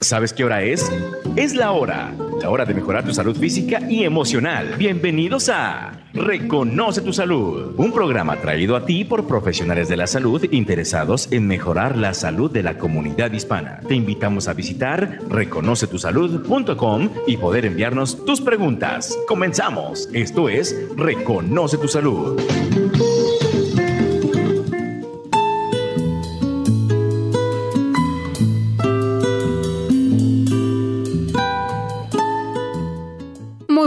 ¿Sabes qué hora es? Es la hora, la hora de mejorar tu salud física y emocional. Bienvenidos a Reconoce tu Salud, un programa traído a ti por profesionales de la salud interesados en mejorar la salud de la comunidad hispana. Te invitamos a visitar reconocetusalud.com y poder enviarnos tus preguntas. Comenzamos. Esto es Reconoce tu Salud.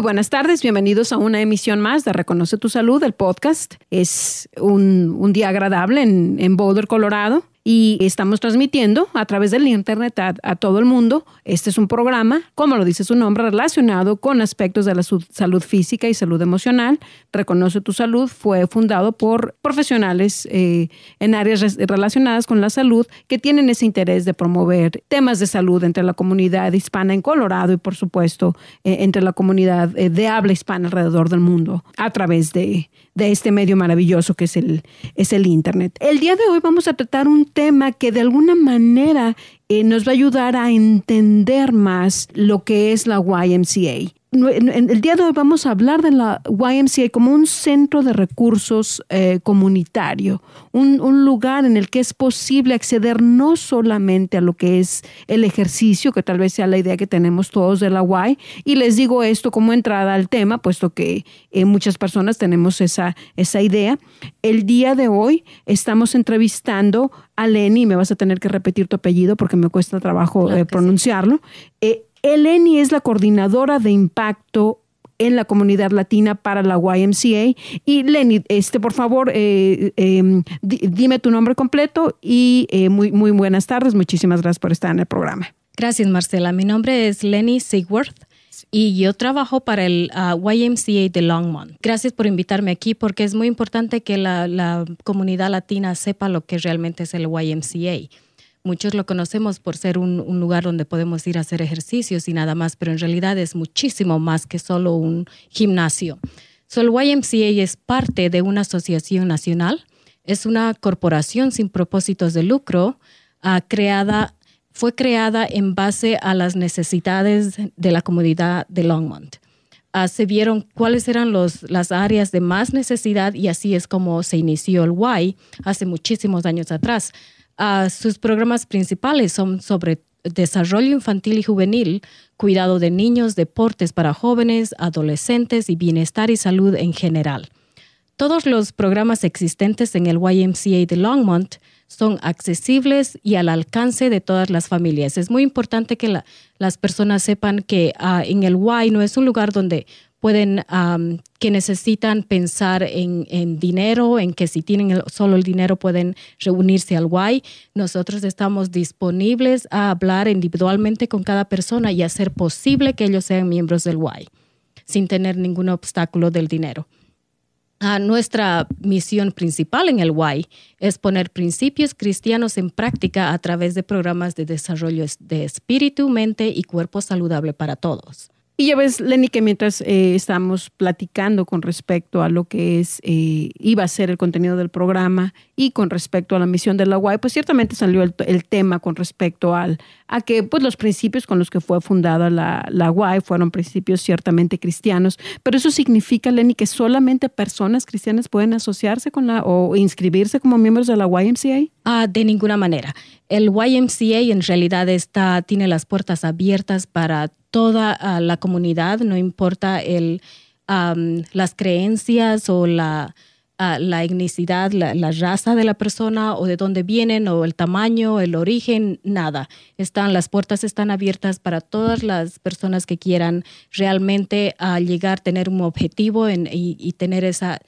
Buenas tardes, bienvenidos a una emisión más de Reconoce tu Salud, el podcast. Es un, día agradable en, en Boulder, Colorado y estamos transmitiendo a través del Internet a, todo el mundo. Este es un programa, como lo dice su nombre, relacionado con aspectos de la salud física y salud emocional. Reconoce tu salud fue fundado por profesionales eh, en áreas relacionadas con la salud que tienen ese interés de promover temas de salud entre la comunidad hispana en Colorado y, por supuesto, eh, entre la comunidad eh, de habla hispana alrededor del mundo a través de, de este medio maravilloso que es el, es el Internet. El día de hoy vamos a tratar un tema que de alguna manera eh, nos va a ayudar a entender más lo que es la YMCA el día de hoy vamos a hablar de la YMCA como un centro de recursos eh, comunitario, un, lugar en el que es posible acceder no solamente a lo que es el ejercicio, que tal vez sea la idea que tenemos todos de la Y, y les digo esto como entrada al tema, puesto que eh, muchas personas tenemos esa, esa idea. El día de hoy estamos entrevistando a Lenny, me vas a tener que repetir tu apellido porque me cuesta trabajo eh, pronunciarlo. Eleni es la coordinadora de impacto en la comunidad latina para la YMCA. Y Lenny, este, por favor, eh, em, dime tu nombre completo y eh, muy, muy buenas tardes. Muchísimas gracias por estar en el programa. Gracias, Marcela. Mi nombre es Lenny Sigworth y yo trabajo para el ah, YMCA de Longmont. Gracias por invitarme aquí porque es muy importante que la, la comunidad latina sepa lo que realmente es el YMCA. Muchos lo conocemos por ser un, lugar donde podemos ir a hacer ejercicios y nada más, pero en realidad es muchísimo más que solo un gimnasio. So, el YMCA es parte de una asociación nacional, es una corporación sin propósitos de lucro, uh, creada, fue creada en base a las necesidades de la comunidad de Longmont. Uh, se vieron cuáles eran las áreas de más necesidad y así es como se inició el Y hace muchísimos años atrás sus programas principales son sobre desarrollo infantil y juvenil, cuidado de niños, deportes para jóvenes, adolescentes y bienestar y salud en general. Todos los programas existentes en el YMCA de Longmont son accesibles y al alcance de todas las familias. Es muy importante que las personas sepan que ah, en el Y no es un lugar donde pueden, que necesitan pensar en, dinero, en que si tienen solo el dinero pueden reunirse al Y. Nosotros estamos disponibles a hablar individualmente con cada persona y hacer posible que ellos sean miembros del Y, sin tener ningún obstáculo del dinero. nuestra misión principal en el Y es poner principios cristianos en práctica a través de programas de desarrollo de espíritu, mente y cuerpo saludable para todos. Y ya ves, Lenny, que mientras eh, estamos platicando con respecto a lo que es, eh, iba a ser el contenido del programa y con respecto a la misión de la UAI, pues ciertamente salió el, tema con respecto al, a que pues, los principios con los que fue fundada la, la UAI fueron principios ciertamente cristianos. Pero eso significa, Lenny, que solamente personas cristianas pueden asociarse con la o inscribirse como miembros de la YMCA. Ah, de ninguna manera. El YMCA en realidad está, tiene las puertas abiertas para toda ah, la comunidad, no importa el, las creencias o la, uh, la etnicidad, la, raza de la persona o de dónde vienen o el tamaño, el origen, nada. Están, las puertas están abiertas para todas las personas que quieran realmente uh, llegar, tener un objetivo y, tener esa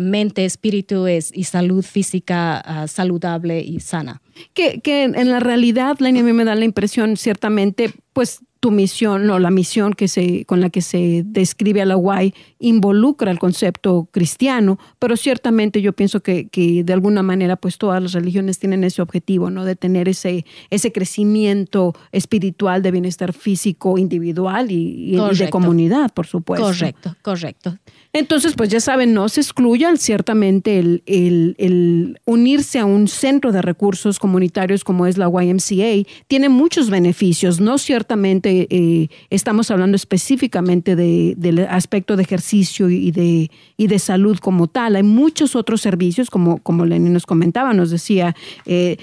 mente, espíritu y salud física saludable y sana. Que, que en la realidad, Lenny, a me da la impresión, ciertamente, pues tu misión o la misión que se, con la que se describe a la UAI involucra el concepto cristiano, pero ciertamente yo pienso que, que, de alguna manera pues todas las religiones tienen ese objetivo, ¿no? De tener ese, ese crecimiento espiritual de bienestar físico individual y, de comunidad, por supuesto. Correcto, correcto. Entonces, pues ya saben, no se excluya ciertamente el, el, el unirse a un centro de recursos comunitarios como es la YMCA, tiene muchos beneficios. No ciertamente eh, estamos hablando específicamente del aspecto de ejercicio y de, y de salud como tal. Hay muchos otros servicios, como, como Lenny nos comentaba, nos decía, eh,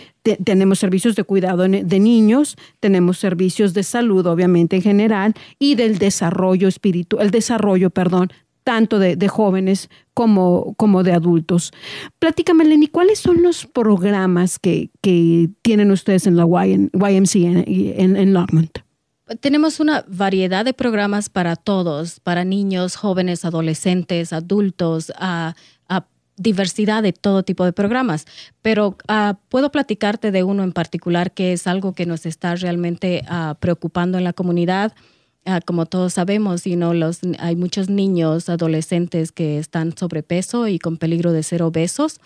tenemos servicios de cuidado de niños, tenemos servicios de salud, obviamente en general, y del desarrollo espiritual, el desarrollo, perdón, tanto de, jóvenes como, como, de adultos. Platícame, Lenny, ¿cuáles son los programas que, tienen ustedes en la YMCA en, en, Longmont? Tenemos una variedad de programas para todos, para niños, jóvenes, adolescentes, adultos, a, diversidad de todo tipo de programas. Pero ah, puedo platicarte de uno en particular que es algo que nos está realmente ah, preocupando en la comunidad Ah, como todos sabemos, los, hay muchos niños, adolescentes que están sobrepeso y con peligro de ser obesos.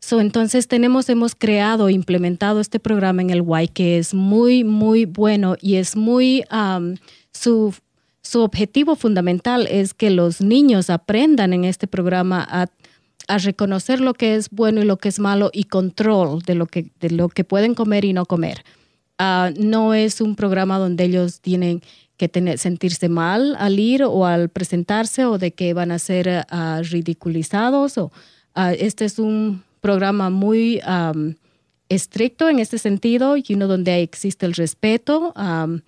So, entonces tenemos, hemos creado, implementado este programa en el Y que es muy, muy bueno y es muy, su, su objetivo fundamental es que los niños aprendan en este programa a, a, reconocer lo que es bueno y lo que es malo y control de lo que, de lo que pueden comer y no comer. Ah, no es un programa donde ellos tienen que tener, sentirse mal al ir o al presentarse o de que van a ser uh, ridiculizados. O, uh, este es un programa muy estricto en este sentido y uno donde existe el respeto, um,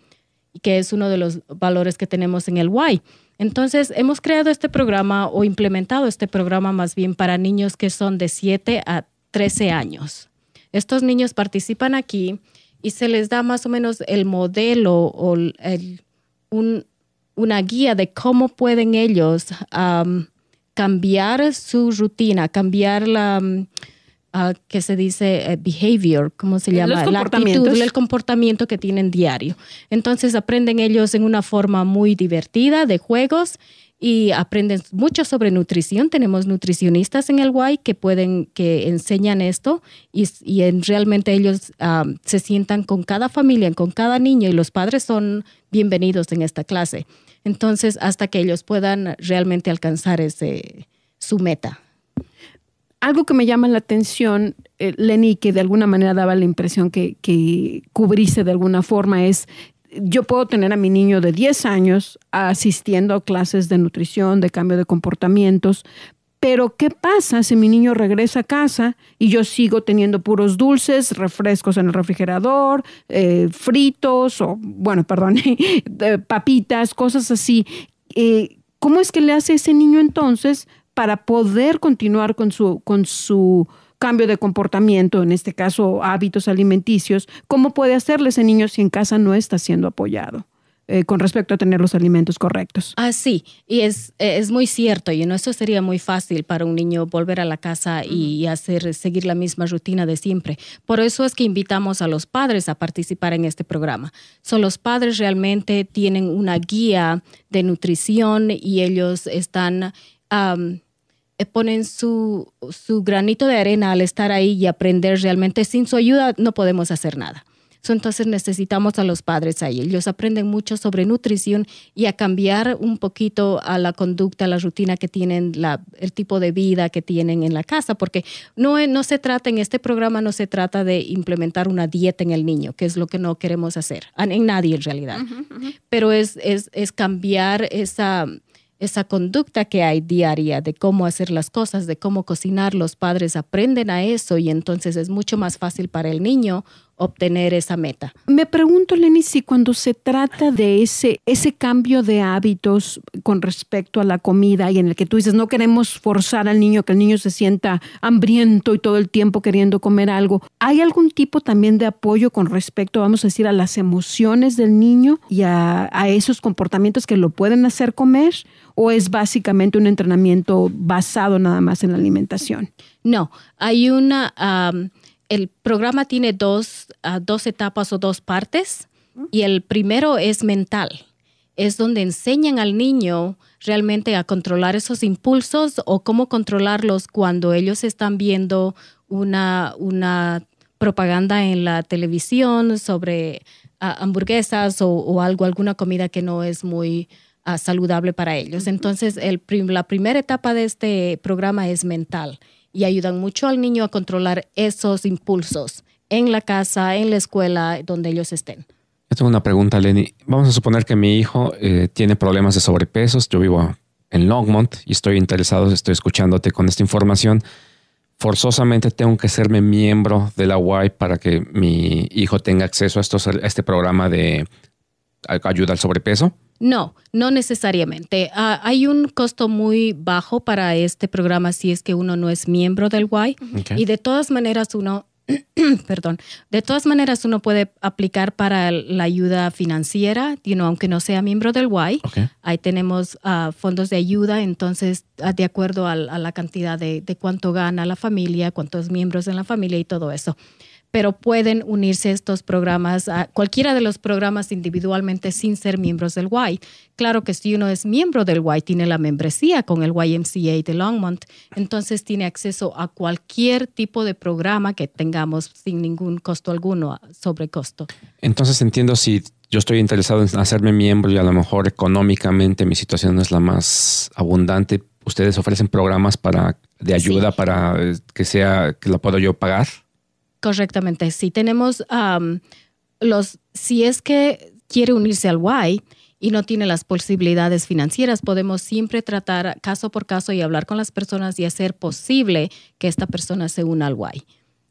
que es uno de los valores que tenemos en el Y. Entonces, hemos creado este programa o implementado este programa más bien para niños que son de 7 a 13 años. Estos niños participan aquí y se les da más o menos el modelo o el, un, una guía de cómo pueden ellos cambiar su rutina, cambiar la, uh, que se dice eh, behavior, ¿cómo se llama? La actitud, el comportamiento que tienen diario. Entonces aprenden ellos en una forma muy divertida de juegos y aprenden mucho sobre nutrición. Tenemos nutricionistas en el Y que pueden, que enseñan esto y, y en, realmente ellos se sientan con cada familia, con cada niño y los padres son bienvenidos en esta clase. Entonces, hasta que ellos puedan realmente alcanzar ese, su meta. Algo que me llama la atención, eh, Lenny, que de alguna manera daba la impresión que, que de alguna forma, es yo puedo tener a mi niño de 10 años asistiendo a clases de nutrición, de cambio de comportamientos, pero ¿qué pasa si mi niño regresa a casa y yo sigo teniendo puros dulces, refrescos en el refrigerador, eh, fritos o, bueno, perdón, papitas, cosas así? Eh, ¿Cómo es que le hace ese niño entonces para poder continuar con su, con su cambio de comportamiento, en este caso hábitos alimenticios, ¿cómo puede hacerle ese niño si en casa no está siendo apoyado? Eh, con respecto a tener los alimentos correctos. Ah, sí, y es, es muy cierto, y ¿no? eso sería muy fácil para un niño volver a la casa y hacer, seguir la misma rutina de siempre. Por eso es que invitamos a los padres a participar en este programa. Son los padres realmente tienen una guía de nutrición y ellos están... Eh, ponen su, su, granito de arena al estar ahí y aprender realmente. Sin su ayuda no podemos hacer nada. Entonces necesitamos a los padres ahí. Ellos aprenden mucho sobre nutrición y a cambiar un poquito a la conducta, la rutina que tienen, la, el tipo de vida que tienen en la casa, porque no, no se trata, en este programa no se trata de implementar una dieta en el niño, que es lo que no queremos hacer, en nadie en realidad, pero es, es, es cambiar esa esa conducta que hay diaria de cómo hacer las cosas, de cómo cocinar, los padres aprenden a eso y entonces es mucho más fácil para el niño obtener esa meta. Me pregunto, Lenny, si cuando se trata de ese, ese cambio de hábitos con respecto a la comida y en el que tú dices, no queremos forzar al niño, que el niño se sienta hambriento y todo el tiempo queriendo comer algo, ¿hay algún tipo también de apoyo con respecto, vamos a decir, a las emociones del niño y a, esos comportamientos que lo pueden hacer comer? ¿O es básicamente un entrenamiento basado nada más en la alimentación? No, hay una el programa tiene dos, ah, dos etapas o dos partes y el primero es mental. Es donde enseñan al niño realmente a controlar esos impulsos o cómo controlarlos cuando ellos están viendo una, una propaganda en la televisión sobre ah, hamburguesas o, algo, alguna comida que no es muy ah, saludable para ellos. Entonces, el, la primera etapa de este programa es mental y ayudan mucho al niño a controlar esos impulsos en la casa, en la escuela, donde ellos estén. Yo tengo una pregunta, Lenny. Vamos a suponer que mi hijo eh, tiene problemas de sobrepesos. Yo vivo en Longmont y estoy interesado, estoy escuchándote con esta información. Forzosamente tengo que serme miembro de la UAI para que mi hijo tenga acceso a, este programa de ayuda al sobrepeso. No, no necesariamente. Ah, hay un costo muy bajo para este programa si es que uno no es miembro del Y. Y de todas maneras uno perdón, de todas maneras uno puede aplicar para la ayuda financiera, aunque no sea miembro del Y. Ahí tenemos ah, fondos de ayuda, entonces ah, de acuerdo a, la cantidad de, de, cuánto gana la familia, cuántos miembros en la familia y todo eso pero pueden unirse a estos programas, a cualquiera de los programas individualmente sin ser miembros del Y. Claro que si uno es miembro del Y, tiene la membresía con el YMCA de Longmont, entonces tiene acceso a cualquier tipo de programa que tengamos sin ningún costo alguno, sobre costo. Entonces entiendo si yo estoy interesado en hacerme miembro y a lo mejor económicamente mi situación no es la más abundante, ustedes ofrecen programas para de ayuda para que sea que lo puedo yo pagar. Correctamente, sí. Tenemos los, si es que quiere unirse al Y y no tiene las posibilidades financieras, podemos siempre tratar caso por caso y hablar con las personas y hacer posible que esta persona se una al Y.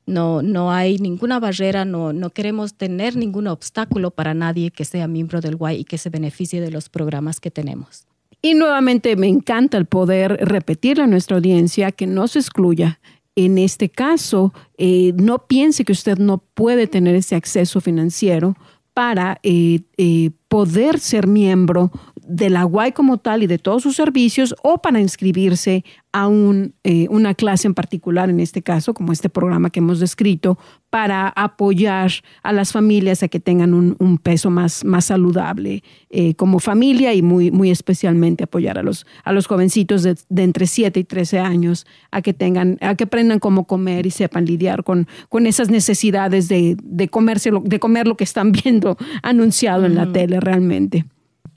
No, no hay ninguna barrera, no, no queremos tener ningún obstáculo para nadie que sea miembro del Y y que se beneficie de los programas que tenemos. Y nuevamente me encanta el poder repetirle a nuestra audiencia que no se excluya, en este caso, eh, no piense que usted no puede tener ese acceso financiero para eh, eh, poder ser miembro de la UAI como tal y de todos sus servicios o para inscribirse a un, eh, una clase en particular, en este caso, como este programa que hemos descrito, para apoyar a las familias a que tengan un, peso más, más saludable eh, como familia y muy, muy especialmente apoyar a los, a los jovencitos de, entre 7 y 13 años a que tengan, a que aprendan cómo comer y sepan lidiar con, con esas necesidades de, de, comerse, de comer lo que están viendo anunciado en la tele realmente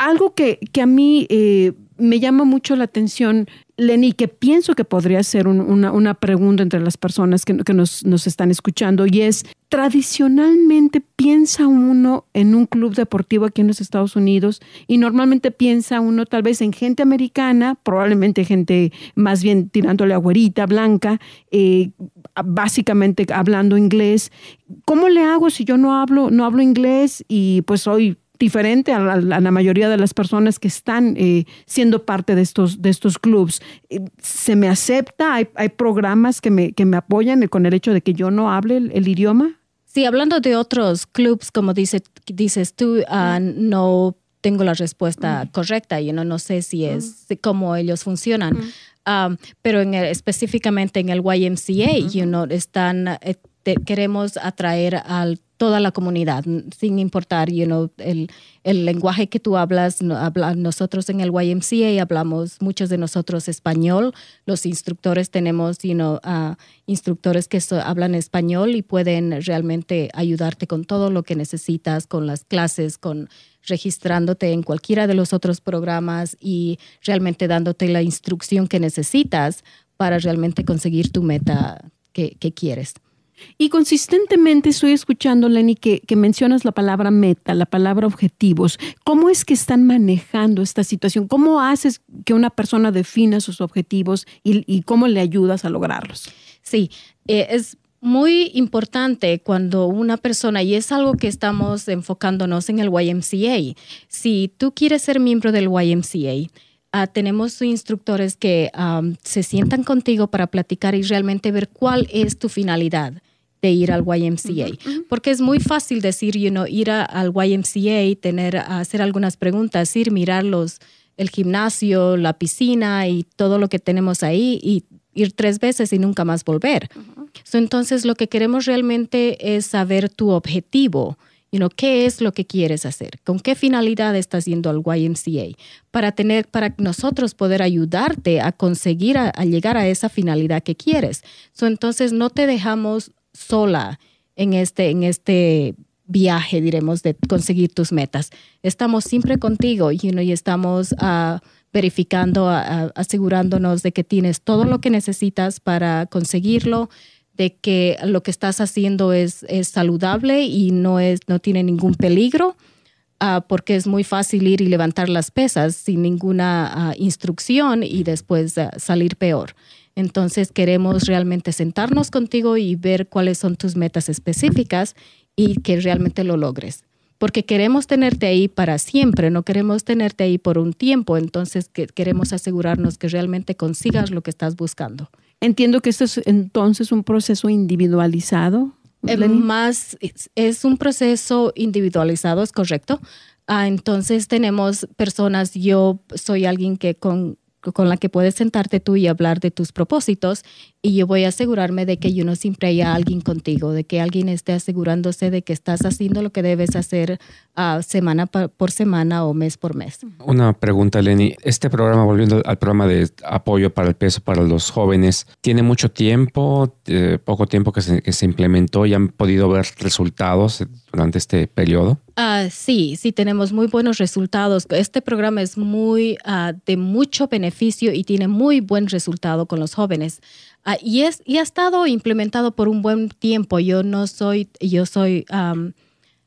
algo que, a mí eh, me llama mucho la atención, Lenny, que pienso que podría ser una, pregunta entre las personas que, nos, nos, están escuchando, y es, tradicionalmente piensa uno en un club deportivo aquí en los Estados Unidos y normalmente piensa uno tal vez en gente americana, probablemente gente más bien tirándole agüerita, blanca, eh, básicamente hablando inglés. ¿Cómo le hago si yo no hablo, no hablo inglés y pues soy diferente a la, mayoría de las personas que están eh, siendo parte de estos, de estos clubs. Eh, ¿Se me acepta? ¿Hay, hay programas que me, que me apoyan con el hecho de que yo no hable el, idioma? Sí, hablando de otros clubs, como dice, dices tú, ah, no tengo la respuesta correcta. Yo no, no sé si es cómo ellos funcionan. Ah, pero en específicamente en el YMCA, you know, están, queremos atraer al toda la comunidad, sin importar you know, el, el lenguaje que tú hablas. nosotros en el YMCA hablamos muchos de nosotros español. Los instructores tenemos you know, instructores que hablan español y pueden realmente ayudarte con todo lo que necesitas, con las clases, con registrándote en cualquiera de los otros programas y realmente dándote la instrucción que necesitas para realmente conseguir tu meta que quieres. Y consistentemente estoy escuchando, Lenny, que, mencionas la palabra meta, la palabra objetivos. ¿Cómo es que están manejando esta situación? ¿Cómo haces que una persona defina sus objetivos y, cómo le ayudas a lograrlos? Sí, eh, es muy importante cuando una persona, y es algo que estamos enfocándonos en el YMCA, si tú quieres ser miembro del YMCA, ah, tenemos instructores que se sientan contigo para platicar y realmente ver cuál es tu finalidad de ir al YMCA. Porque es muy fácil decir, you know, ir al YMCA, tener, hacer algunas preguntas, ir, mirar los, el gimnasio, la piscina y todo lo que tenemos ahí y ir tres veces y nunca más volver. entonces, lo que queremos realmente es saber tu objetivo. You know, ¿Qué es lo que quieres hacer? ¿Con qué finalidad estás yendo al YMCA? Para, tener, para nosotros poder ayudarte a conseguir, a, llegar a esa finalidad que quieres. entonces, no te dejamos sola en este, en este viaje, diremos, de conseguir tus metas. Estamos siempre contigo y estamos ah, verificando, asegurándonos de que tienes todo lo que necesitas para conseguirlo. de que lo que estás haciendo es, es saludable y no, es, no tiene ningún peligro, ah, porque es muy fácil ir y levantar las pesas sin ninguna ah, instrucción y después ah, salir peor. Entonces queremos realmente sentarnos contigo y ver cuáles son tus metas específicas y que realmente lo logres. Porque queremos tenerte ahí para siempre, no queremos tenerte ahí por un tiempo, entonces queremos asegurarnos que realmente consigas lo que estás buscando. Entiendo que esto es entonces un proceso individualizado. Más es un proceso individualizado, es correcto. Ah, entonces tenemos personas, yo soy alguien que con con la que puedes sentarte tú y hablar de tus propósitos y yo voy a asegurarme de que yo no siempre haya alguien contigo, de que alguien esté asegurándose de que estás haciendo lo que debes hacer uh, semana por semana o mes por mes. Una pregunta, Lenny. Este programa, volviendo al programa de apoyo para el peso para los jóvenes, ¿tiene mucho tiempo, eh, poco tiempo que se, que se implementó y han podido ver resultados durante este periodo? Uh, sí, sí, tenemos muy buenos resultados. Este programa es muy uh, de mucho beneficio y tiene muy buen resultado con los jóvenes. Uh, y, es, y ha estado implementado por un buen tiempo. Yo no soy, yo soy um,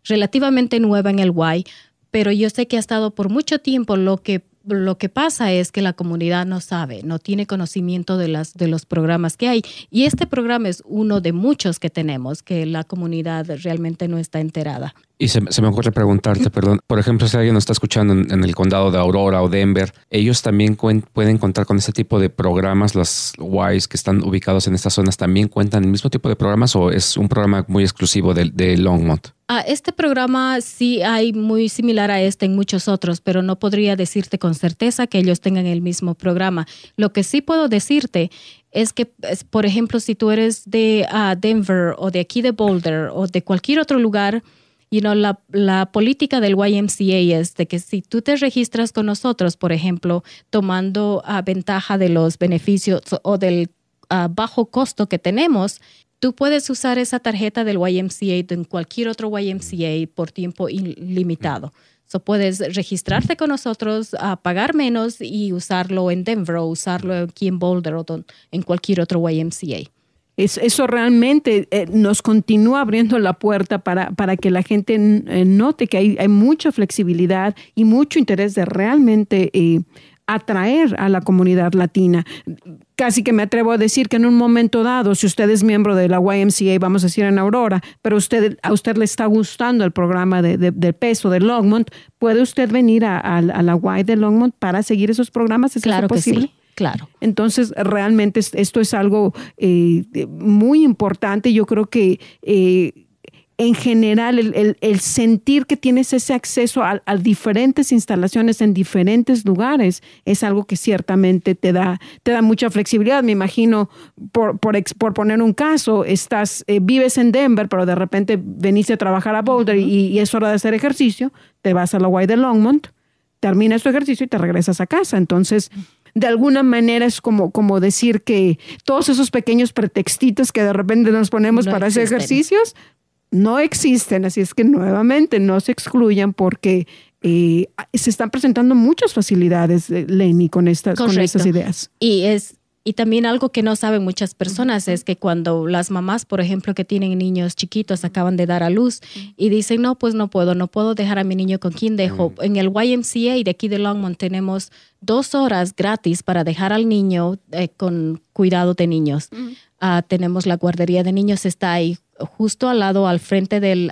relativamente nueva en el Y, pero yo sé que ha estado por mucho tiempo. Lo que lo que pasa es que la comunidad no sabe, no tiene conocimiento de, las, de los programas que hay. Y este programa es uno de muchos que tenemos, que la comunidad realmente no está enterada. Y se, me ocurre preguntarte, perdón, por ejemplo, si alguien nos está escuchando en, el condado de Aurora o Denver, ¿ellos también pueden contar con este tipo de programas? ¿Las WISE que están ubicados en estas zonas también cuentan el mismo tipo de programas o es un programa muy exclusivo de, Longmont? Ah, este programa sí hay muy similar a este en muchos otros, pero no podría decirte con certeza que ellos tengan el mismo programa. Lo que sí puedo decirte es que, por ejemplo, si tú eres de ah, Denver o de aquí de Boulder o de cualquier otro lugar, you know, la, la, política del YMCA es de que si tú te registras con nosotros, por ejemplo, tomando uh, ventaja de los beneficios o del bajo costo que tenemos, Tú puedes usar esa tarjeta del YMCA en cualquier otro YMCA por tiempo ilimitado. So puedes registrarte con nosotros, a pagar menos y usarlo en Denver o usarlo aquí en Boulder o en cualquier otro YMCA. Eso realmente eh, nos continúa abriendo la puerta para, para que la gente eh, note que hay, hay, mucha flexibilidad y mucho interés de realmente eh, atraer a la comunidad latina. Casi que me atrevo a decir que en un momento dado, si usted es miembro de la YMCA, vamos a decir en Aurora, pero usted, a usted le está gustando el programa de, de, peso de Longmont, ¿puede usted venir a, la Y de Longmont para seguir esos programas? ¿Es claro posible? Claro. Entonces, realmente esto es algo eh, muy importante. Yo creo que eh, en general, el, sentir que tienes ese acceso a, diferentes instalaciones en diferentes lugares es algo que ciertamente te da, te da mucha flexibilidad. Me imagino, por, por, por poner un caso, estás, eh, vives en Denver, pero de repente veniste a trabajar a Boulder y, es hora de hacer ejercicio, te vas a la Y de Longmont, terminas tu ejercicio y te regresas a casa. Entonces, de alguna manera es como, como decir que todos esos pequeños pretextitos que de repente nos ponemos para hacer ejercicios, no existen, así es que nuevamente no se excluyan porque eh, se están presentando muchas facilidades, eh, Lenny, con estas, con estas ideas. Y es y también algo que no saben muchas personas es que cuando las mamás, por ejemplo, que tienen niños chiquitos, acaban de dar a luz y dicen, no, pues no puedo, no puedo dejar a mi niño con quién dejo. En el YMCA de aquí de Longmont tenemos dos horas gratis para dejar al niño eh, con cuidado de niños. Ah, tenemos la guardería de niños, está ahí justo al lado, al frente del,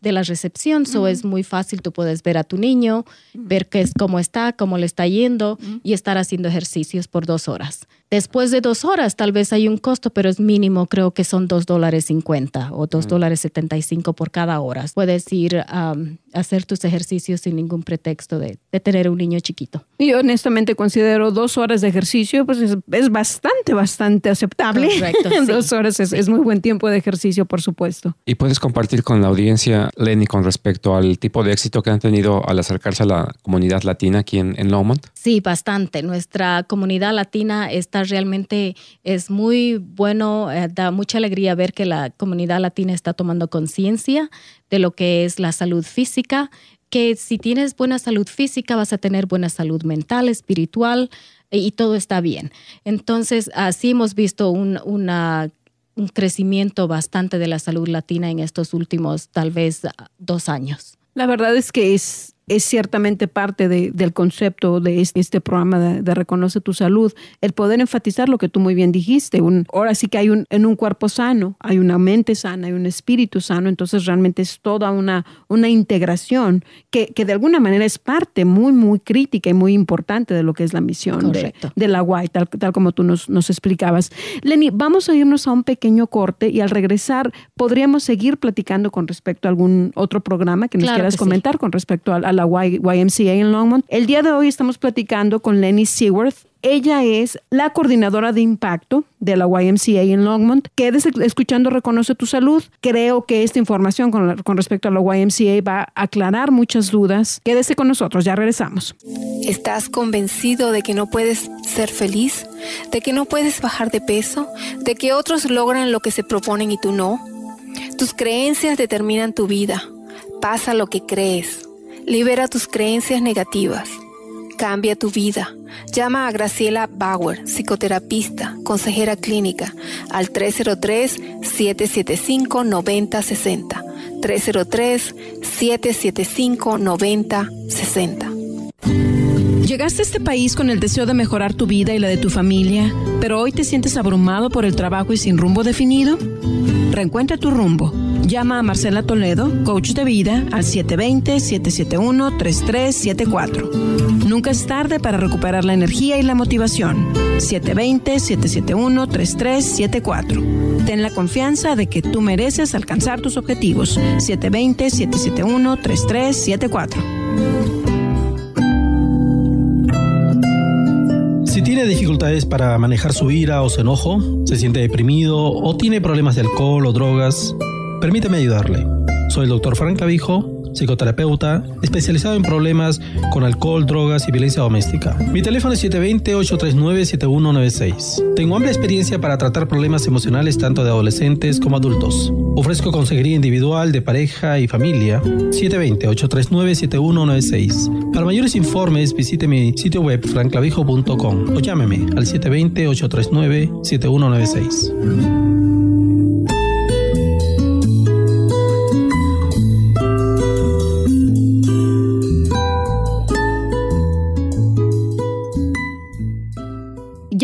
de la recepción. So es muy fácil, tú puedes ver a tu niño, ver qué es, cómo está, cómo le está yendo y estar haciendo ejercicios por dos horas. Después de dos horas, tal vez hay un costo, pero es mínimo, creo que son dos dólares cincuenta o dos dólares setenta y cinco por cada hora. Puedes ir a hacer tus ejercicios sin ningún pretexto de, tener un niño chiquito. Y honestamente considero dos horas de ejercicio, pues es, bastante, bastante aceptable. Correcto. dos horas es, es muy buen tiempo de ejercicio por supuesto. ¿Y puedes compartir con la audiencia, Lenny, con respecto al tipo de éxito que han tenido al acercarse a la comunidad latina aquí en, en Longmont? Sí, bastante. Nuestra comunidad latina está realmente, es muy bueno, eh, da mucha alegría ver que la comunidad latina está tomando conciencia de lo que es la salud física, que si tienes buena salud física vas a tener buena salud mental, espiritual y todo está bien. Entonces, así hemos visto una un crecimiento bastante de la salud latina en estos últimos tal vez dos años. La verdad es que es es ciertamente parte del concepto de este, programa de, Reconoce tu Salud, el poder enfatizar lo que tú muy bien dijiste. Un, ahora sí que hay un, en un cuerpo sano, hay una mente sana, hay un espíritu sano, entonces realmente es toda una, una integración que, de alguna manera es parte muy, muy crítica y muy importante de lo que es la misión de, de, la UAI, tal, tal como tú nos, nos explicabas. Lenny, vamos a irnos a un pequeño corte y al regresar podríamos seguir platicando con respecto a algún otro programa que nos quieras comentar con respecto a, a la YMCA en Longmont. El día de hoy estamos platicando con Lenny Seaworth. Ella es la coordinadora de impacto de la YMCA en Longmont. Quédese escuchando Reconoce tu Salud. Creo que esta información con, con, respecto a la YMCA va a aclarar muchas dudas. Quédese con nosotros, ya regresamos. ¿Estás convencido de que no puedes ser feliz? ¿De que no puedes bajar de peso? ¿De que otros logran lo que se proponen y tú no? Tus creencias determinan tu vida. Pasa lo que crees. Libera tus creencias negativas. Cambia tu vida. Llama a Graciela Bauer, psicoterapista, consejera clínica, al 303-775-9060. 303-775-9060. Llegaste a este país con el deseo de mejorar tu vida y la de tu familia, pero hoy te sientes abrumado por el trabajo y sin rumbo definido. Reencuentra tu rumbo Llama a Marcela Toledo, coach de vida, al 720-771-3374. Nunca es tarde para recuperar la energía y la motivación. 720-771-3374. Ten la confianza de que tú mereces alcanzar tus objetivos. 720-771-3374. Tiene dificultades para manejar su ira o su enojo, se siente deprimido o tiene problemas de alcohol o drogas, Permíteme ayudarle. Soy el doctor Frank Clavijo, psicoterapeuta, especializado en problemas con alcohol, drogas y violencia doméstica. Mi teléfono es 720-839-7196. Tengo amplia experiencia para tratar problemas emocionales tanto de adolescentes como adultos. Ofrezco consejería individual, de pareja y familia. 720-839-7196. Para mayores informes, visite mi sitio web franclavijo.com o llámeme al 720-839-7196.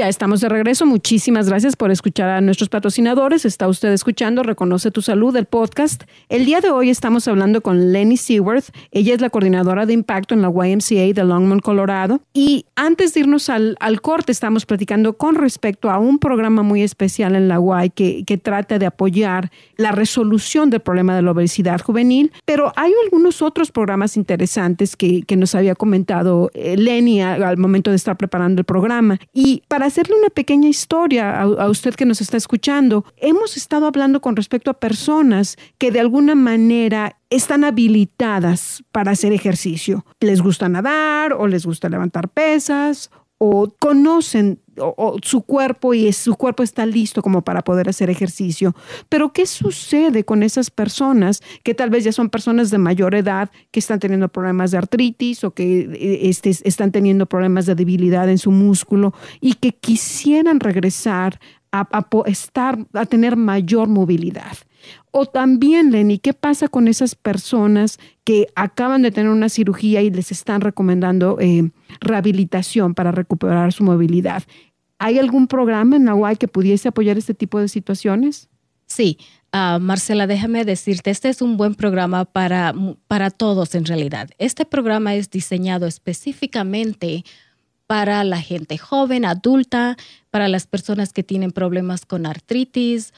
Ya estamos de regreso. Muchísimas gracias por escuchar a nuestros patrocinadores. Está usted escuchando Reconoce tu Salud, el podcast. El día de hoy estamos hablando con Lenny Seaworth. Ella es la coordinadora de impacto en la YMCA de Longmont, Colorado. Y antes de irnos al, corte, estamos platicando con respecto a un programa muy especial en la Y que, que trata de apoyar la resolución del problema de la obesidad juvenil. Pero hay algunos otros programas interesantes que, que nos había comentado eh, Lenny al, al momento de estar preparando el programa. Y para hacerle una pequeña historia a, usted que nos está escuchando, hemos estado hablando con respecto a personas que de alguna manera están habilitadas para hacer ejercicio. Les gusta nadar o les gusta levantar pesas o conocen su cuerpo y su cuerpo está listo como para poder hacer ejercicio. Pero ¿qué sucede con esas personas que tal vez ya son personas de mayor edad que están teniendo problemas de artritis o que eh, este, están teniendo problemas de debilidad en su músculo y que quisieran regresar a, estar, a tener mayor movilidad? O también, Lenny, ¿qué pasa con esas personas que acaban de tener una cirugía y les están recomendando eh, rehabilitación para recuperar su movilidad? ¿Hay algún programa en Hawaii que pudiese apoyar este tipo de situaciones? Sí, ah, Marcela, déjame decirte, este es un buen programa para, para todos en realidad. Este programa es diseñado específicamente para la gente joven, adulta, para las personas que tienen problemas con artritis,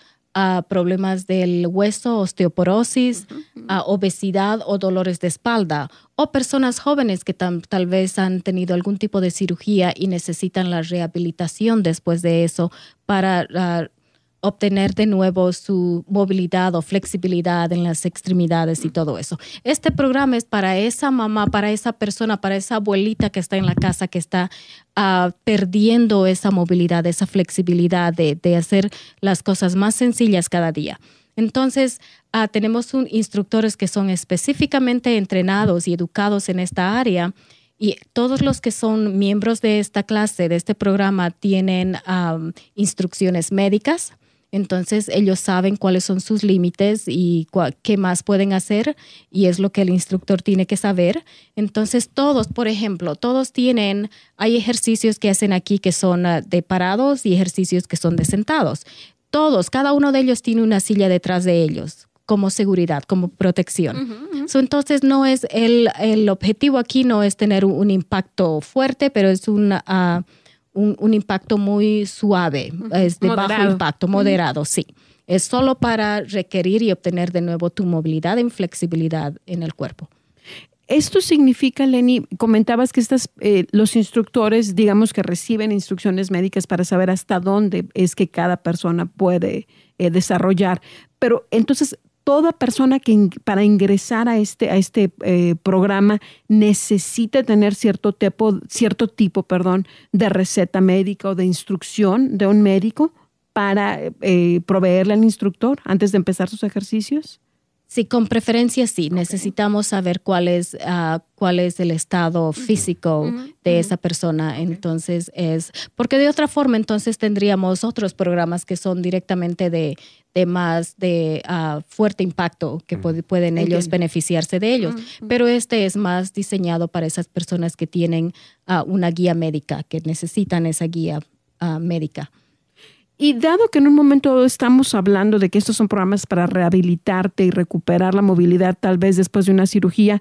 problemas del hueso, osteoporosis, obesidad o dolores de espalda, o personas jóvenes que tal vez han tenido algún tipo de cirugía y necesitan la rehabilitación después de eso para ah, obtener de nuevo su movilidad o flexibilidad en las extremidades y todo eso. Este programa es para esa mamá, para esa persona, para esa abuelita que está en la casa, que está ah, perdiendo esa movilidad, esa flexibilidad de, hacer las cosas más sencillas cada día. Entonces, uh, tenemos un, instructores que son específicamente entrenados y educados en esta área. Y todos los que son miembros de esta clase, de este programa, tienen instrucciones médicas, Entonces ellos saben cuáles son sus límites y qué más pueden hacer y es lo que el instructor tiene que saber. Entonces todos, por ejemplo, todos tienen, hay ejercicios que hacen aquí que son ah, de parados y ejercicios que son de sentados. Todos, cada uno de ellos tiene una silla detrás de ellos como seguridad, como protección. entonces, no es el, el, objetivo aquí no es tener un, impacto fuerte, pero es ah, un, un, impacto muy suave, es de bajo impacto, moderado, sí. Es solo para requerir y obtener de nuevo tu movilidad y flexibilidad en el cuerpo. Esto significa, Lenny, comentabas que estas, eh, los instructores, digamos que reciben instrucciones médicas para saber hasta dónde es que cada persona puede eh, desarrollar. Pero entonces, toda persona que para ingresar a este, a este eh, programa necesita tener cierto tipo, cierto tipo perdón, de receta médica o de instrucción de un médico para eh, proveerle al instructor antes de empezar sus ejercicios? Sí, con preferencia sí. Necesitamos saber cuál es, ah, cuál es el estado físico de esa persona. Entonces es, porque de otra forma entonces tendríamos otros programas que son directamente de, de más de ah, fuerte impacto que pueden ellos beneficiarse de ellos. Pero este es más diseñado para esas personas que tienen ah, una guía médica, que necesitan esa guía médica. Y dado que en un momento estamos hablando de que estos son programas para rehabilitarte y recuperar la movilidad tal vez después de una cirugía,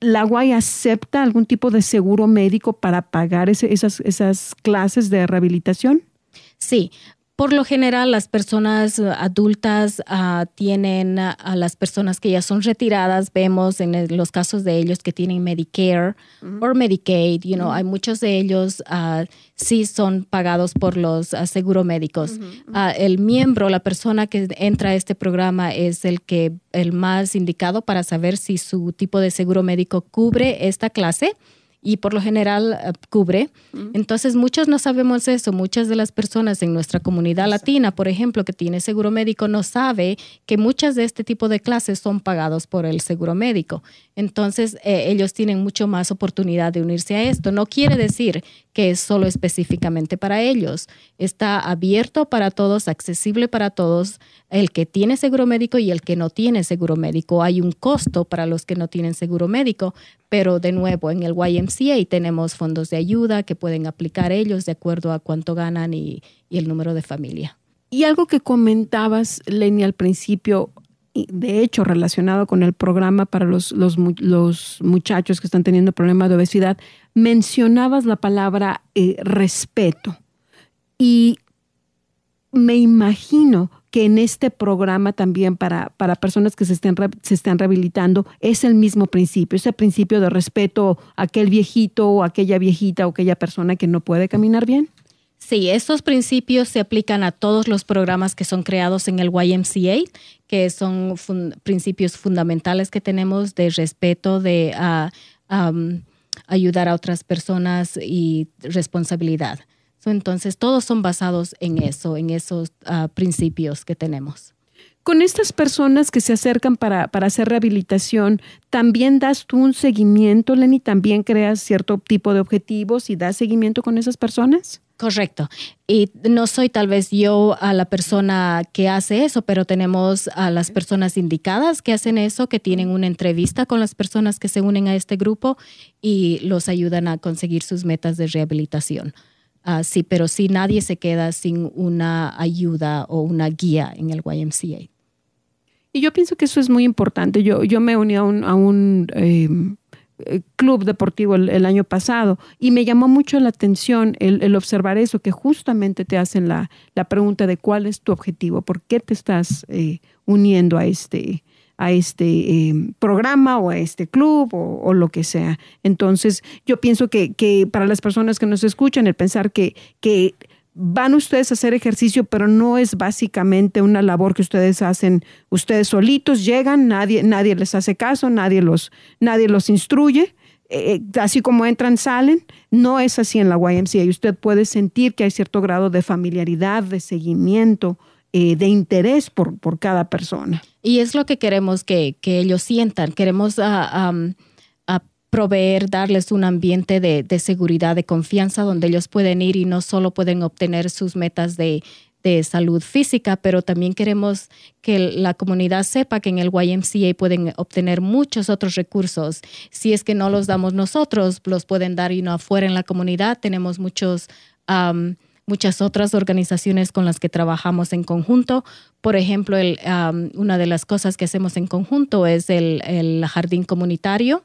¿la UAI acepta algún tipo de seguro médico para pagar esas, esas clases de rehabilitación? Sí, por lo general, las personas uh, adultas uh, tienen uh, a las personas que ya son retiradas, vemos en los casos de ellos que tienen Medicare o Medicaid, you know, hay muchos de ellos sí son pagados por los seguros médicos. el miembro, la persona que entra a este programa es el que el más indicado para saber si su tipo de seguro médico cubre esta clase y por lo general eh, cubre. Entonces, muchos no sabemos eso. Muchas de las personas en nuestra comunidad latina, por ejemplo, que tiene seguro médico, no sabe que muchas de este tipo de clases son pagados por el seguro médico. Entonces, eh, ellos tienen mucho más oportunidad de unirse a esto. No quiere decir que es solo específicamente para ellos. Está abierto para todos, accesible para todos, el que tiene seguro médico y el que no tiene seguro médico. Hay un costo para los que no tienen seguro médico, pero de nuevo, en el YMCA tenemos fondos de ayuda que pueden aplicar ellos de acuerdo a cuánto ganan y, el número de familia. Y algo que comentabas, Lenny, al principio, de hecho relacionado con el programa para los, los, muchachos que están teniendo problemas de obesidad, mencionabas la palabra eh, respeto. Y me imagino que en este programa también para, para personas que se se están rehabilitando es el mismo principio, ese principio de respeto a aquel viejito o aquella viejita o aquella persona que no puede caminar bien. Sí, estos principios se aplican a todos los programas que son creados en el YMCA, que son principios fundamentales que tenemos de respeto, de ah, ayudar a otras personas y responsabilidad. Entonces, todos son basados en eso, en esos ah, principios que tenemos. Con estas personas que se acercan para, para, hacer rehabilitación, ¿también das tú un seguimiento, Lenny? ¿También creas cierto tipo de objetivos y das seguimiento con esas personas? Correcto. Y no soy tal vez yo a la persona que hace eso, pero tenemos a las personas indicadas que hacen eso, que tienen una entrevista con las personas que se unen a este grupo y los ayudan a conseguir sus metas de rehabilitación. Uh, sí, pero sí nadie se queda sin una ayuda o una guía en el YMCA. Y yo pienso que eso es muy importante. Yo, yo me uní a un, a un em, eh, club deportivo el, año pasado y me llamó mucho la atención el, observar eso, que justamente te hacen la, pregunta de cuál es tu objetivo, por qué te estás eh, uniendo a este, a este em, programa o a este club o, lo que sea. Entonces, yo pienso que, que, para las personas que nos escuchan, el pensar que, que van ustedes a hacer ejercicio, pero no es básicamente una labor que ustedes hacen ustedes solitos, llegan, nadie, nadie les hace caso, nadie los, nadie los instruye. Eh, así como entran, salen. No es así en la YMCA. Y usted puede sentir que hay cierto grado de familiaridad, de seguimiento, eh, de interés por, por cada persona. Y es lo que queremos que, que ellos sientan. Queremos uh, proveer, darles un ambiente de, seguridad, de confianza, donde ellos pueden ir y no solo pueden obtener sus metas de, de salud física, pero también queremos que la comunidad sepa que en el YMCA pueden obtener muchos otros recursos. Si es que no los damos nosotros, los pueden dar y no afuera en la comunidad. Tenemos muchos muchas otras organizaciones con las que trabajamos en conjunto. Por ejemplo, el, una de las cosas que hacemos en conjunto es el, jardín comunitario.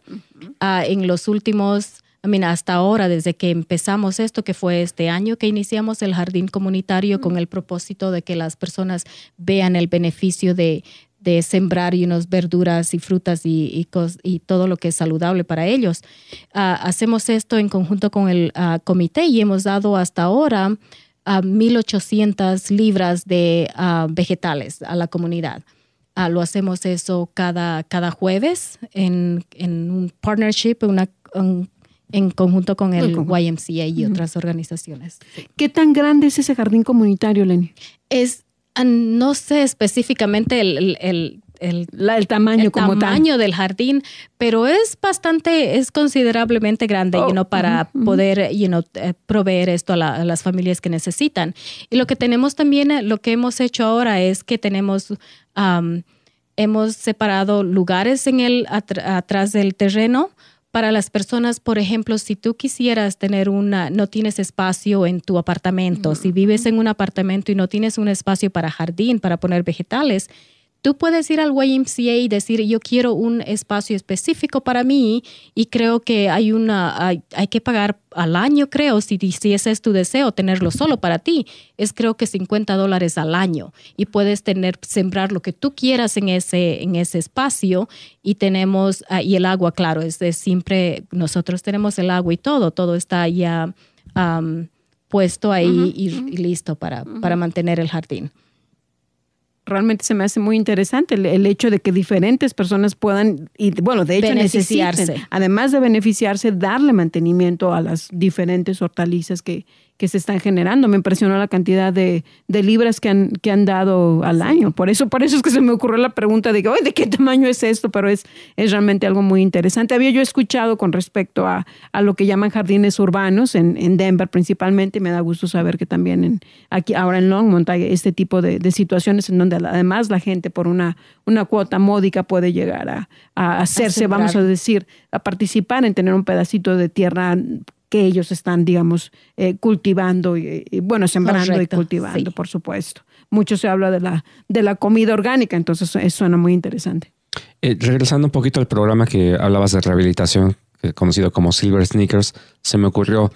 Ah, en los últimos, hasta ahora, desde que empezamos esto, que fue este año que iniciamos el jardín comunitario con el propósito de que las personas vean el beneficio de, de sembrar y unos verduras y frutas y, y, todo lo que es saludable para ellos. Ah, hacemos esto en conjunto con el ah, comité y hemos dado hasta ahora a ah, 1.800 libras de vegetales a la comunidad. lo hacemos eso cada, cada jueves en, en un partnership, una, en conjunto con el, YMCA y otras organizaciones. ¿Qué tan grande es ese jardín comunitario, Lenny? Es no sé específicamente el, el, el, tamaño como tamaño del jardín, pero es bastante, es considerablemente grande oh, para poder you know, eh, proveer esto a, las familias que necesitan. Y lo que tenemos también, eh, lo que hemos hecho ahora es que tenemos, hemos separado lugares en el atrás del terreno para las personas, por ejemplo, si tú quisieras tener una, no tienes espacio en tu apartamento, si vives en un apartamento y no tienes un espacio para jardín, para poner vegetales, Tú puedes ir al YMCA y decir, yo quiero un espacio específico para mí y creo que hay una, hay, que pagar al año, creo, si, si ese es tu deseo, tenerlo solo para ti, es creo que 50 dólares al año y puedes tener, sembrar lo que tú quieras en ese, en ese espacio y tenemos, ah, y el agua, claro, es, siempre, nosotros tenemos el agua y todo, todo está ya puesto ahí y, listo para, para mantener el jardín realmente se me hace muy interesante el, hecho de que diferentes personas puedan, y bueno, de hecho, beneficiarse. además de beneficiarse, darle mantenimiento a las diferentes hortalizas que, que se están generando. Me impresionó la cantidad de, libras que han, que han dado al año. Por eso, por eso es que se me ocurrió la pregunta de, ¿de qué tamaño es esto? Pero es, es realmente algo muy interesante. Había yo escuchado con respecto a, lo que llaman jardines urbanos en, en, Denver principalmente. Me da gusto saber que también en, aquí ahora en Longmont hay este tipo de, situaciones en donde además la gente por una, una cuota módica puede llegar a, a hacerse, vamos a decir, a participar en tener un pedacito de tierra que ellos están, digamos, eh, cultivando y, bueno, sembrando y cultivando, por supuesto. Mucho se habla de la, de la comida orgánica, entonces eso suena muy interesante. Eh, regresando un poquito al programa que hablabas de rehabilitación, conocido como Silver Sneakers, se me ocurrió,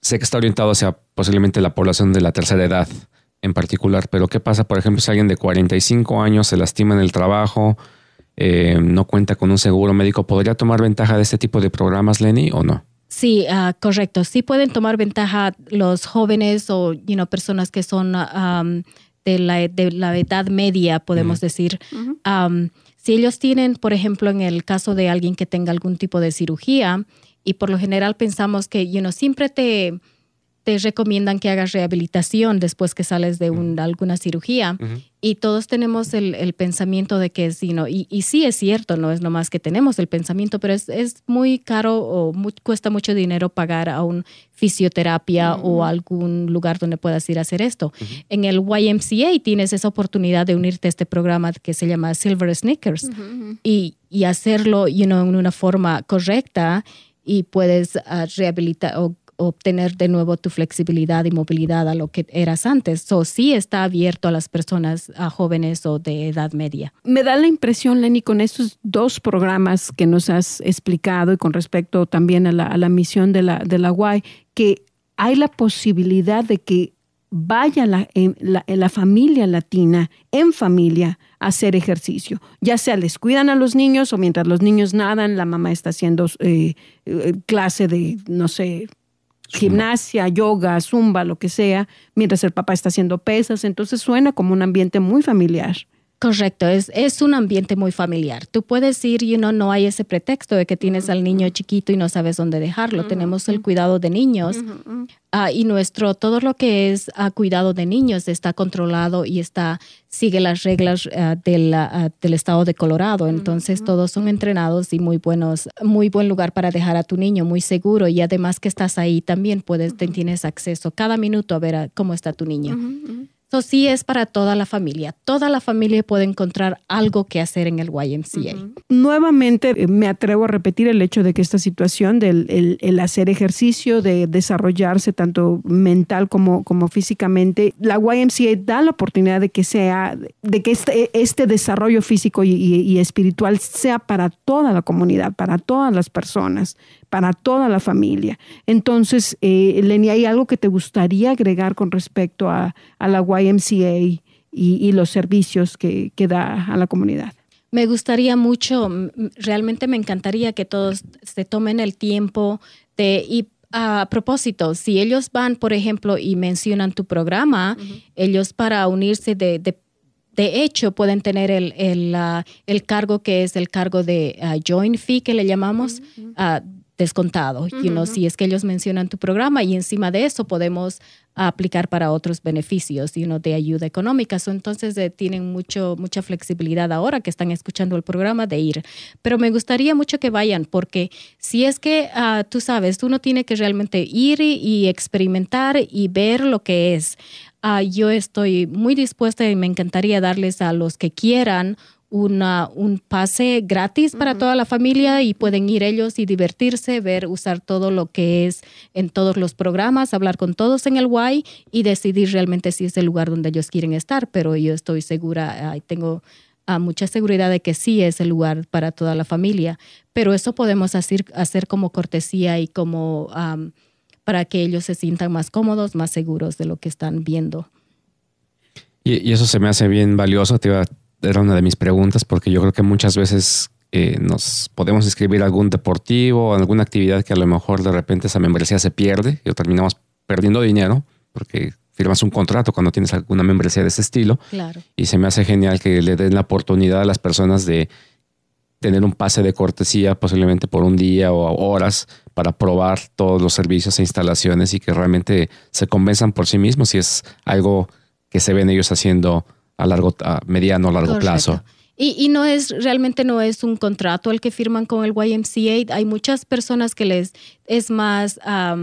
sé que está orientado hacia posiblemente la población de la tercera edad en particular, pero ¿qué pasa, por ejemplo, si alguien de 45 años se lastima en el trabajo, eh, no cuenta con un seguro médico, ¿podría tomar ventaja de este tipo de programas, Lenny, o no? Sí, ah, correcto. Sí pueden tomar ventaja los jóvenes o you personas que son de, la, de, la, edad media, podemos decir. si ellos tienen, por ejemplo, en el caso de alguien que tenga algún tipo de cirugía, y por lo general pensamos que you siempre te te recomiendan que hagas rehabilitación después que sales de alguna cirugía. Y todos tenemos el, pensamiento de que sí, ¿no? Y, sí es cierto, no es nomás que tenemos el pensamiento, pero es, muy caro o cuesta mucho dinero pagar a un fisioterapia o algún lugar donde puedas ir a hacer esto. En el YMCA tienes esa oportunidad de unirte a este programa que se llama Silver Sneakers y, hacerlo you know, en una forma correcta y puedes uh, rehabilitar o obtener de nuevo tu flexibilidad y movilidad a lo que eras antes. So, sí está abierto a las personas, a jóvenes o de edad media. Me da la impresión, Lenny, con estos dos programas que nos has explicado y con respecto también a la, misión de la, de la UAI, que hay la posibilidad de que vaya la, en, la, familia latina, en familia, a hacer ejercicio. Ya sea les cuidan a los niños o mientras los niños nadan, la mamá está haciendo eh, eh, clase de, no sé, gimnasia, yoga, zumba, lo que sea, mientras el papá está haciendo pesas. Entonces suena como un ambiente muy familiar. Correcto, es, es un ambiente muy familiar. Tú puedes ir y no hay ese pretexto de que tienes al niño chiquito y no sabes dónde dejarlo. Tenemos el cuidado de niños ah, y nuestro, todo lo que es ah, cuidado de niños está controlado y está, sigue las reglas ah, del, del, estado de Colorado. Entonces todos son entrenados y muy buenos, muy buen lugar para dejar a tu niño, muy seguro. Y además que estás ahí también puedes, tienes acceso cada minuto a ver cómo está tu niño Eso sí es para toda la familia. Toda la familia puede encontrar algo que hacer en el YMCA. Nuevamente eh, me atrevo a repetir el hecho de que esta situación del el, hacer ejercicio, de desarrollarse tanto mental como, como físicamente, la YMCA da la oportunidad de que sea, de que este, este desarrollo físico y espiritual sea para toda la comunidad, para todas las personas para toda la familia. Entonces, eh, Lenny, ¿hay algo que te gustaría agregar con respecto a, la YMCA y, los servicios que, da a la comunidad? Me gustaría mucho, realmente me encantaría que todos se tomen el tiempo de, y a propósito, si ellos van, por ejemplo, y mencionan tu programa, ellos para unirse de, de hecho, pueden tener el, el, el, cargo que es el cargo de uh, joint fee, que le llamamos, descontado, si es que ellos mencionan tu programa y encima de eso podemos aplicar para otros beneficios de ayuda económica. entonces eh, tienen mucho, mucha flexibilidad ahora que están escuchando el programa de ir. Pero me gustaría mucho que vayan porque si es que ah, tú sabes, uno tiene que realmente ir y, experimentar y ver lo que es. Ah, yo estoy muy dispuesta y me encantaría darles a los que quieran una, un pase gratis para toda la familia y pueden ir ellos y divertirse, ver, usar todo lo que es en todos los programas, hablar con todos en el Y y decidir realmente si es el lugar donde ellos quieren estar. Pero yo estoy segura, tengo ah, mucha seguridad de que sí es el lugar para toda la familia. Pero eso podemos hacer, hacer como cortesía y como para que ellos se sientan más cómodos, más seguros de lo que están viendo. Y, y eso se me hace bien valioso. Te iba era una de mis preguntas porque yo creo que muchas veces eh, nos podemos inscribir a algún deportivo o alguna actividad que a lo mejor de repente esa membresía se pierde y terminamos perdiendo dinero porque firmas un contrato cuando tienes alguna membresía de ese estilo. Claro. Y se me hace genial que le den la oportunidad a las personas de tener un pase de cortesía posiblemente por un día o horas para probar todos los servicios e instalaciones y que realmente se convenzan por sí mismos si es algo que se ven ellos haciendo a largo, a mediano o largo plazo. Y, y, no es, realmente no es un contrato el que firman con el YMCA. Hay muchas personas que les es más ah,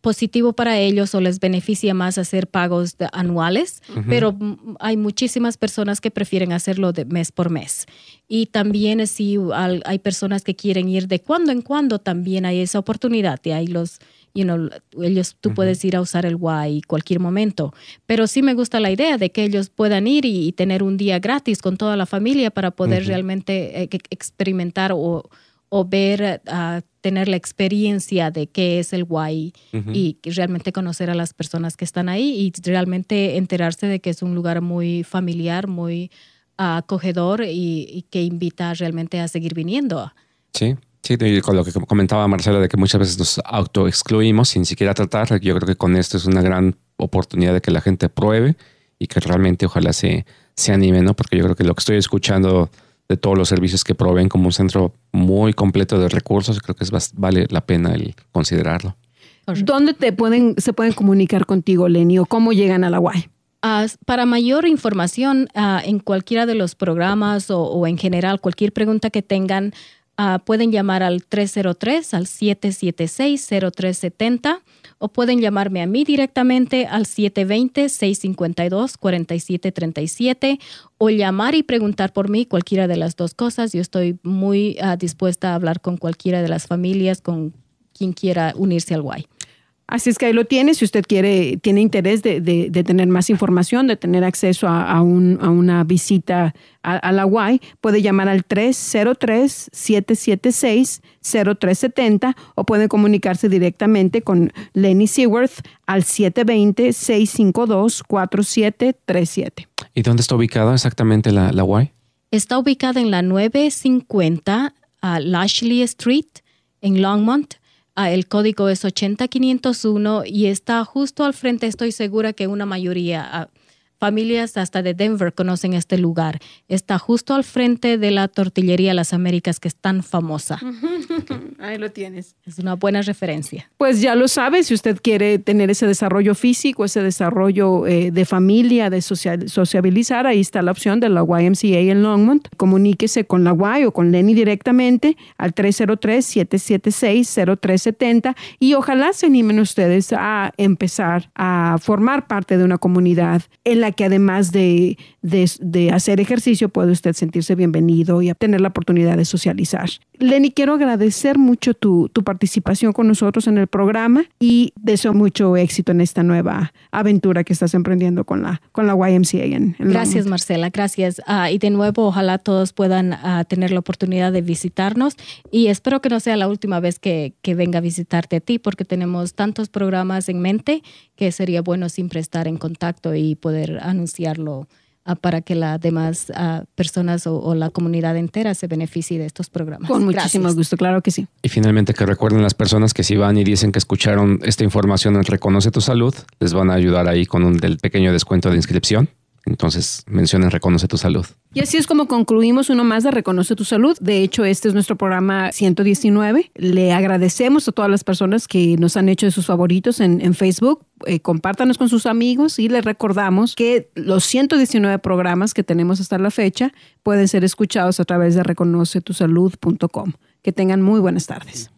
positivo para ellos o les beneficia más hacer pagos anuales, pero hay muchísimas personas que prefieren hacerlo de mes por mes. Y también si hay personas que quieren ir de cuando en cuando, también hay esa oportunidad. Y hay los you know, ellos, tú puedes ir a usar el Y cualquier momento. Pero sí me gusta la idea de que ellos puedan ir y, tener un día gratis con toda la familia para poder realmente eh, experimentar o, o ver, uh, tener la experiencia de qué es el Y y realmente conocer a las personas que están ahí y realmente enterarse de que es un lugar muy familiar, muy acogedor y, y que invita realmente a seguir viniendo. Sí, Sí, con lo que comentaba Marcela de que muchas veces nos autoexcluimos sin siquiera tratar, yo creo que con esto es una gran oportunidad de que la gente pruebe y que realmente ojalá se, se anime, ¿no? Porque yo creo que lo que estoy escuchando de todos los servicios que proveen como un centro muy completo de recursos, creo que es, vale la pena el considerarlo. ¿Dónde te pueden, se pueden comunicar contigo, Lenny, o cómo llegan a la UAI? Ah, para mayor información ah, en cualquiera de los programas o, o, en general, cualquier pregunta que tengan, Ah, pueden llamar al 303 al 776-0370 o pueden llamarme a mí directamente al 720-652-4737 o llamar y preguntar por mí, cualquiera de las dos cosas. Yo estoy muy ah, dispuesta a hablar con cualquiera de las familias, con quien quiera unirse al Y. Así es que ahí lo tiene. Si usted quiere, tiene interés de, tener más información, de tener acceso a, una visita a, la UAI, puede llamar al 303-776-0370 o puede comunicarse directamente con Lenny Seaworth al 720-652-4737. ¿Y dónde está ubicada exactamente la, la UAI? Está ubicada en la 950 Lashley Street en Longmont. El código es 80501 y está justo al frente, estoy segura que una mayoría, familias hasta de Denver conocen este lugar. Está justo al frente de la tortillería Las Américas, que es tan famosa. Ahí lo tienes. Es una buena referencia. Pues ya lo sabe, si usted quiere tener ese desarrollo físico, ese desarrollo eh, de familia, de sociabilizar, ahí está la opción de la YMCA en Longmont. Comuníquese con la Y o con Lenny directamente al 303-776-0370 y ojalá se animen ustedes a empezar a formar parte de una comunidad en la que además de, de, hacer ejercicio puede usted sentirse bienvenido y tener la oportunidad de socializar. Lenny, quiero agradecer mucho tu, tu participación con nosotros en el programa y deseo mucho éxito en esta nueva aventura que estás emprendiendo con la, con la YMCA. En, gracias, Marcela, gracias. Ah, y de nuevo, ojalá todos puedan ah, tener la oportunidad de visitarnos y espero que no sea la última vez que, que venga a visitarte a ti porque tenemos tantos programas en mente que sería bueno siempre estar en contacto y poder anunciarlo para que las demás ah, personas o, la comunidad entera se beneficie de estos programas. Con muchísimo gusto, claro que sí. Y finalmente que recuerden las personas que si van y dicen que escucharon esta información en Reconoce tu Salud, les van a ayudar ahí con un del pequeño descuento de inscripción. Entonces mencionen Reconoce tu Salud. Y así es como concluimos uno más de Reconoce tu Salud. De hecho, este es nuestro programa 119. Le agradecemos a todas las personas que nos han hecho de sus favoritos en, Facebook. Eh, compártanos con sus amigos y les recordamos que los 119 programas que tenemos hasta la fecha pueden ser escuchados a través de reconocetusalud.com. Que tengan muy buenas tardes.